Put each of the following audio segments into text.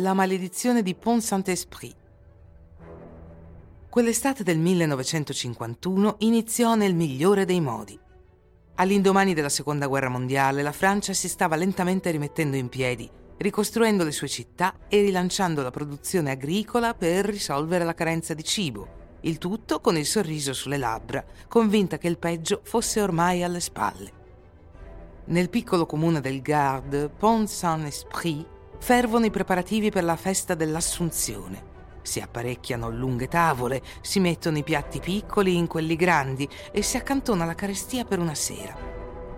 La maledizione di Pont Saint-Esprit. Quell'estate del 1951 iniziò nel migliore dei modi. All'indomani della Seconda Guerra Mondiale la Francia si stava lentamente rimettendo in piedi, ricostruendo le sue città e rilanciando la produzione agricola per risolvere la carenza di cibo, il tutto con il sorriso sulle labbra, convinta che il peggio fosse ormai alle spalle. Nel piccolo comune del Gard, Pont Saint-Esprit, fervono i preparativi per la festa dell'Assunzione. Si apparecchiano lunghe tavole, si mettono i piatti piccoli in quelli grandi e si accantona la carestia per una sera.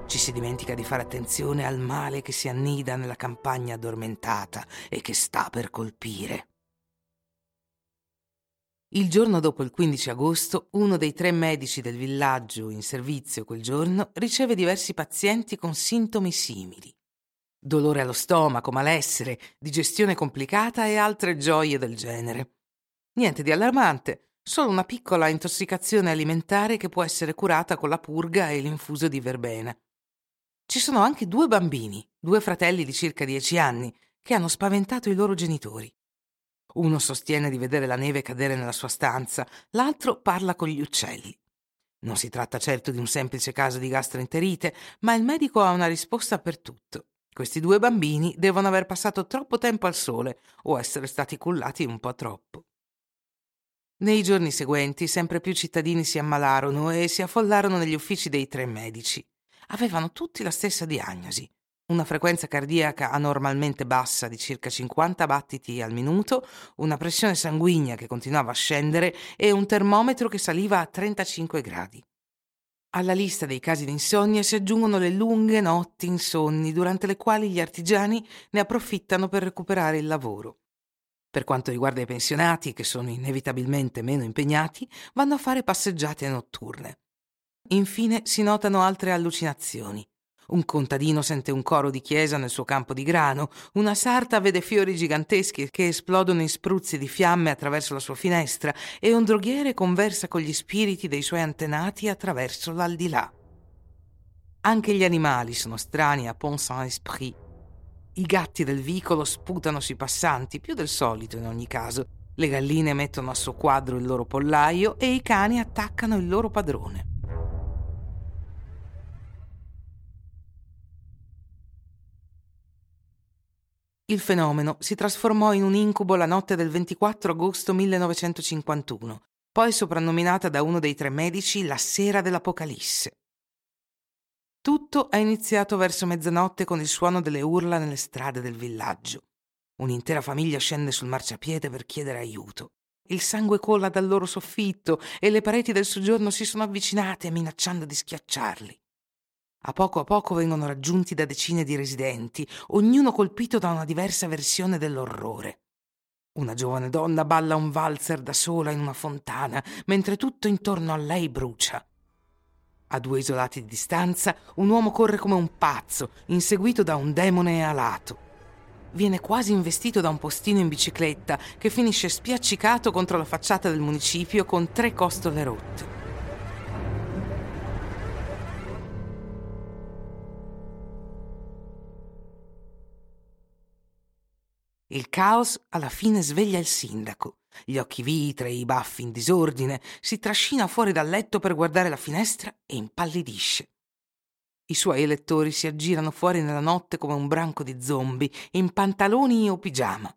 Ci si dimentica di fare attenzione al male che si annida nella campagna addormentata e che sta per colpire. Il giorno dopo il 15 agosto, uno dei tre medici del villaggio in servizio quel giorno riceve diversi pazienti con sintomi simili dolore allo stomaco, malessere, digestione complicata e altre gioie del genere. Niente di allarmante, solo una piccola intossicazione alimentare che può essere curata con la purga e l'infuso di verbena. Ci sono anche due bambini, due fratelli di circa dieci anni, che hanno spaventato i loro genitori. Uno sostiene di vedere la neve cadere nella sua stanza, l'altro parla con gli uccelli. Non si tratta certo di un semplice caso di gastroenterite, ma il medico ha una risposta per tutto. Questi due bambini devono aver passato troppo tempo al sole o essere stati cullati un po' troppo. Nei giorni seguenti sempre più cittadini si ammalarono e si affollarono negli uffici dei tre medici. Avevano tutti la stessa diagnosi, una frequenza cardiaca anormalmente bassa di circa 50 battiti al minuto, una pressione sanguigna che continuava a scendere e un termometro che saliva a 35 gradi. Alla lista dei casi di insonnia si aggiungono le lunghe notti insonni durante le quali gli artigiani ne approfittano per recuperare il lavoro. Per quanto riguarda i pensionati, che sono inevitabilmente meno impegnati, vanno a fare passeggiate notturne. Infine si notano altre allucinazioni. Un contadino sente un coro di chiesa nel suo campo di grano, una sarta vede fiori giganteschi che esplodono in spruzzi di fiamme attraverso la sua finestra e un droghiere conversa con gli spiriti dei suoi antenati attraverso l'aldilà. Anche gli animali sono strani a Pont Saint-Esprit. I gatti del vicolo sputano sui passanti, più del solito in ogni caso. Le galline mettono a soqquadro il loro pollaio e i cani attaccano il loro padrone. Il fenomeno si trasformò in un incubo la notte del 24 agosto 1951, poi soprannominata da uno dei tre medici la sera dell'Apocalisse. Tutto è iniziato verso mezzanotte con il suono delle urla nelle strade del villaggio. Un'intera famiglia scende sul marciapiede per chiedere aiuto. Il sangue cola dal loro soffitto e le pareti del soggiorno si sono avvicinate minacciando di schiacciarli. A poco a poco vengono raggiunti da decine di residenti, ognuno colpito da una diversa versione dell'orrore. Una giovane donna balla un valzer da sola in una fontana, mentre tutto intorno a lei brucia. A due isolati di distanza, un uomo corre come un pazzo, inseguito da un demone alato. Viene quasi investito da un postino in bicicletta che finisce spiaccicato contro la facciata del municipio con tre costole rotte. Il caos alla fine sveglia il sindaco. Gli occhi vitrei, i baffi in disordine, si trascina fuori dal letto per guardare la finestra e impallidisce. I suoi elettori si aggirano fuori nella notte come un branco di zombie, in pantaloni o pigiama.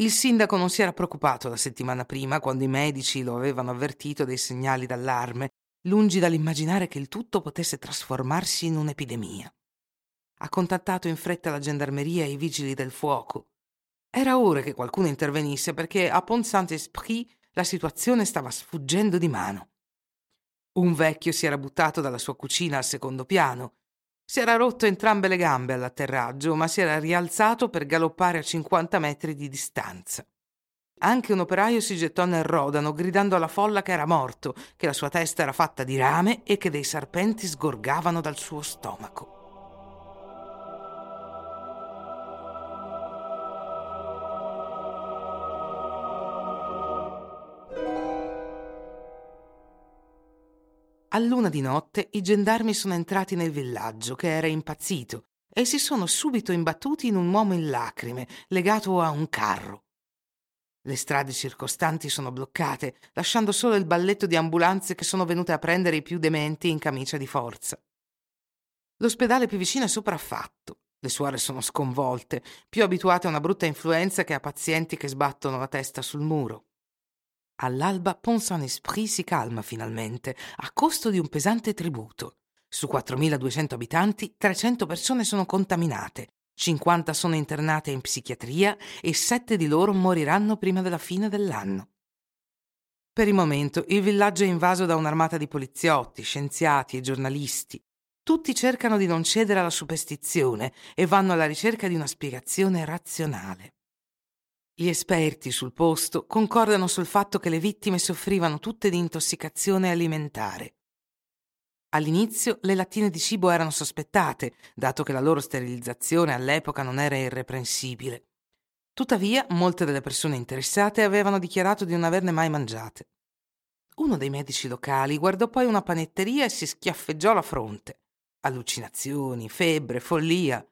Il sindaco non si era preoccupato la settimana prima, quando i medici lo avevano avvertito dei segnali d'allarme, lungi dall'immaginare che il tutto potesse trasformarsi in un'epidemia. Ha contattato in fretta la gendarmeria e i vigili del fuoco. Era ora che qualcuno intervenisse perché a Pont Saint-Esprit la situazione stava sfuggendo di mano. Un vecchio si era buttato dalla sua cucina al secondo piano. Si era rotto entrambe le gambe all'atterraggio, ma si era rialzato per galoppare a 50 metri di distanza. Anche un operaio si gettò nel rodano, gridando alla folla che era morto, che la sua testa era fatta di rame e che dei serpenti sgorgavano dal suo stomaco. A luna di notte i gendarmi sono entrati nel villaggio, che era impazzito, e si sono subito imbattuti in un uomo in lacrime, legato a un carro. Le strade circostanti sono bloccate, lasciando solo il balletto di ambulanze che sono venute a prendere i più dementi in camicia di forza. L'ospedale più vicino è sopraffatto. Le suore sono sconvolte, più abituate a una brutta influenza che a pazienti che sbattono la testa sul muro. All'alba Pont-Saint-Esprit si calma finalmente, a costo di un pesante tributo. Su 4.200 abitanti, 300 persone sono contaminate, 50 sono internate in psichiatria e 7 di loro moriranno prima della fine dell'anno. Per il momento il villaggio è invaso da un'armata di poliziotti, scienziati e giornalisti. Tutti cercano di non cedere alla superstizione e vanno alla ricerca di una spiegazione razionale. Gli esperti sul posto concordano sul fatto che le vittime soffrivano tutte di intossicazione alimentare. All'inizio le lattine di cibo erano sospettate, dato che la loro sterilizzazione all'epoca non era irreprensibile. Tuttavia, molte delle persone interessate avevano dichiarato di non averne mai mangiate. Uno dei medici locali guardò poi una panetteria e si schiaffeggiò la fronte. Allucinazioni, febbre, follia.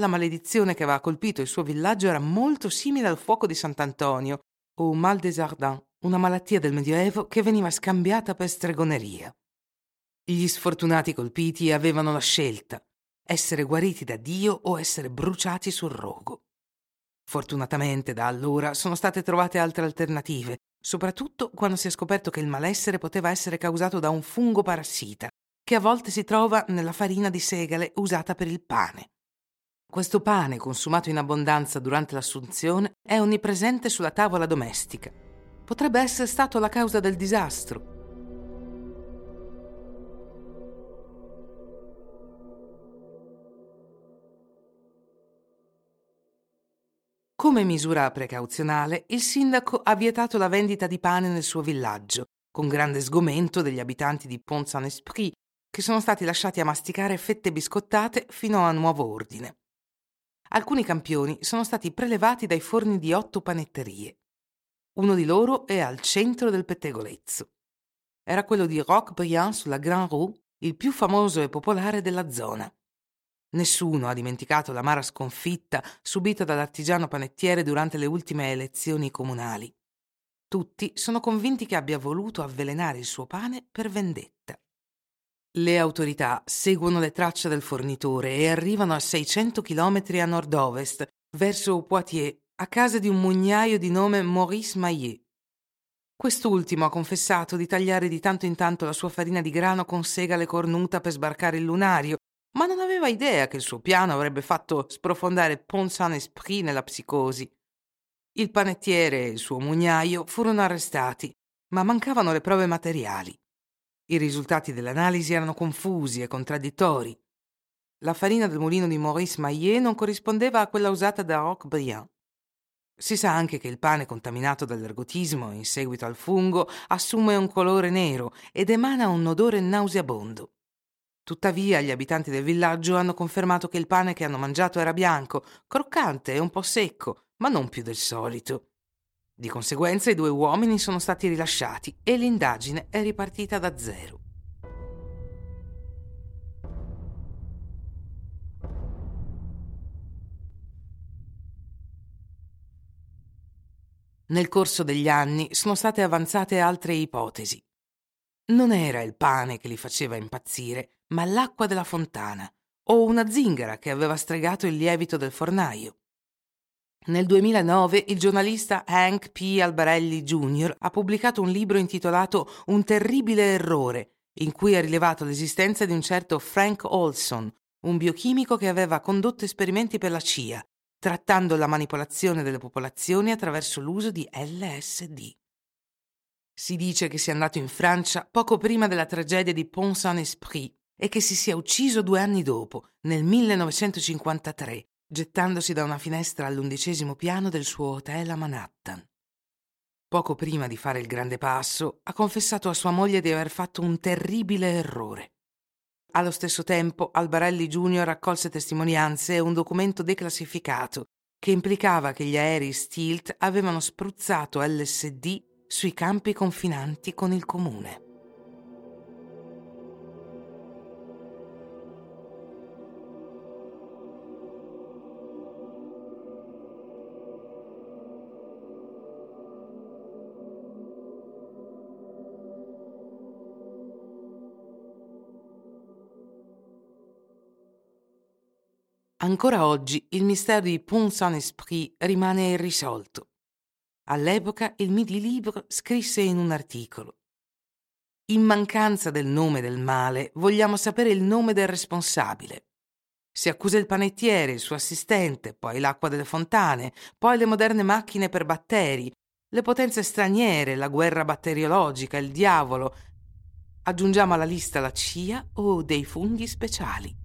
La maledizione che aveva colpito il suo villaggio era molto simile al fuoco di Sant'Antonio o mal des Ardents, una malattia del Medioevo che veniva scambiata per stregoneria. Gli sfortunati colpiti avevano la scelta, essere guariti da Dio o essere bruciati sul rogo. Fortunatamente da allora sono state trovate altre alternative, soprattutto quando si è scoperto che il malessere poteva essere causato da un fungo parassita, che a volte si trova nella farina di segale usata per il pane. Questo pane, consumato in abbondanza durante l'assunzione, è onnipresente sulla tavola domestica. Potrebbe essere stato la causa del disastro, Come misura precauzionale, il sindaco ha vietato la vendita di pane nel suo villaggio, con grande sgomento degli abitanti di Pont-Saint-Esprit, che sono stati lasciati a masticare fette biscottate fino a nuovo ordine. Alcuni campioni sono stati prelevati dai forni di otto panetterie. Uno di loro è al centro del pettegolezzo. Era quello di Roquebriand sulla Grand Rue, il più famoso e popolare della zona. Nessuno ha dimenticato l'amara sconfitta subita dall'artigiano panettiere durante le ultime elezioni comunali. Tutti sono convinti che abbia voluto avvelenare il suo pane per vendetta. Le autorità seguono le tracce del fornitore e arrivano a 600 km a nord-ovest, verso Poitiers, a casa di un mugnaio di nome Maurice Maillet. Quest'ultimo ha confessato di tagliare di tanto in tanto la sua farina di grano con segale cornuta per sbarcare il lunario ma non aveva idea che il suo piano avrebbe fatto sprofondare Pont Saint-Esprit nella psicosi. Il panettiere e il suo mugnaio furono arrestati, ma mancavano le prove materiali. I risultati dell'analisi erano confusi e contraddittori. La farina del mulino di Maurice Maillet non corrispondeva a quella usata da Roquebriand. Si sa anche che il pane contaminato dall'ergotismo in seguito al fungo assume un colore nero ed emana un odore nauseabondo. Tuttavia gli abitanti del villaggio hanno confermato che il pane che hanno mangiato era bianco, croccante e un po' secco, ma non più del solito. Di conseguenza i due uomini sono stati rilasciati e l'indagine è ripartita da zero. Nel corso degli anni sono state avanzate altre ipotesi. Non era il pane che li faceva impazzire, ma l'acqua della fontana o una zingara che aveva stregato il lievito del fornaio. Nel 2009 il giornalista Hank P. Albarelli Jr. ha pubblicato un libro intitolato Un terribile errore, in cui ha rilevato l'esistenza di un certo Frank Olson, un biochimico che aveva condotto esperimenti per la CIA, trattando la manipolazione delle popolazioni attraverso l'uso di LSD. Si dice che sia andato in Francia poco prima della tragedia di Pont-Saint-Esprit e che si sia ucciso due anni dopo, nel 1953, gettandosi da una finestra all'undicesimo piano del suo hotel a Manhattan. Poco prima di fare il grande passo, ha confessato a sua moglie di aver fatto un terribile errore. Allo stesso tempo, Albarelli Jr. raccolse testimonianze e un documento declassificato che implicava che gli aerei Stilt avevano spruzzato LSD sui campi confinanti con il comune. Ancora oggi il mistero di Pont Saint-Esprit rimane irrisolto. All'epoca il Midi Libre scrisse in un articolo In mancanza del nome del male, vogliamo sapere il nome del responsabile. Si accusa il panettiere, il suo assistente, poi l'acqua delle fontane, poi le moderne macchine per batteri, le potenze straniere, la guerra batteriologica, il diavolo. Aggiungiamo alla lista la CIA o dei funghi speciali.